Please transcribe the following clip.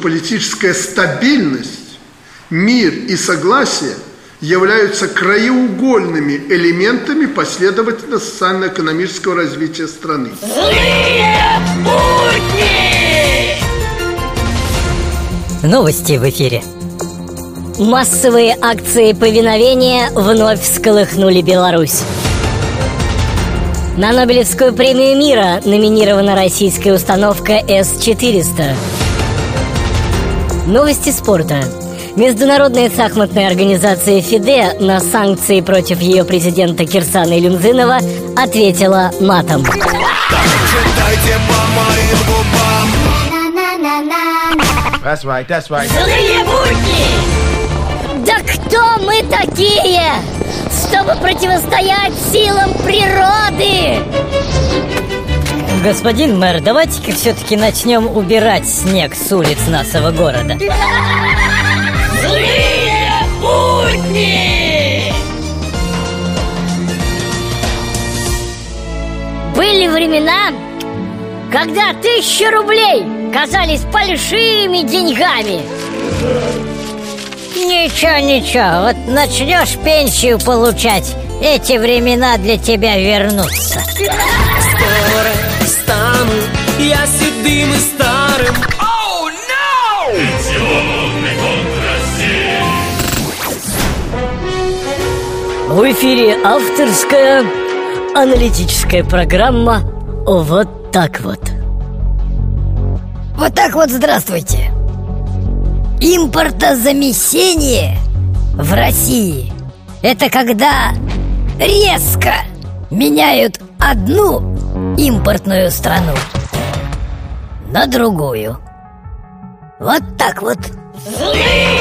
Политическая стабильность, мир и согласие являются краеугольными элементами последовательно социально-экономического развития страны. Злые будни! Новости в эфире. Массовые акции повиновения вновь всколыхнули Беларусь. На Нобелевскую премию мира номинирована российская установка С-400. Новости спорта. Международная шахматная организация ФИДЕ на санкции против ее президента Кирсана Илюмзынова ответила матом. That's right, that's right. Злые будни! Да кто мы такие, чтобы противостоять силам природы? Господин мэр, давайте-ка все-таки начнем убирать снег с улиц нашего города. Злые будни! Были времена, когда тысяча рублей казались большими деньгами. Ничего, ничего, вот начнешь пенсию получать, эти времена для тебя вернутся. Скоро стану я седым и старым. Oh, no! В эфире авторская аналитическая программа «Вот так вот». Вот так вот здравствуйте. Импортозамещение в России – это когда резко меняют одну импортную страну на другую. Вот так вот. Злые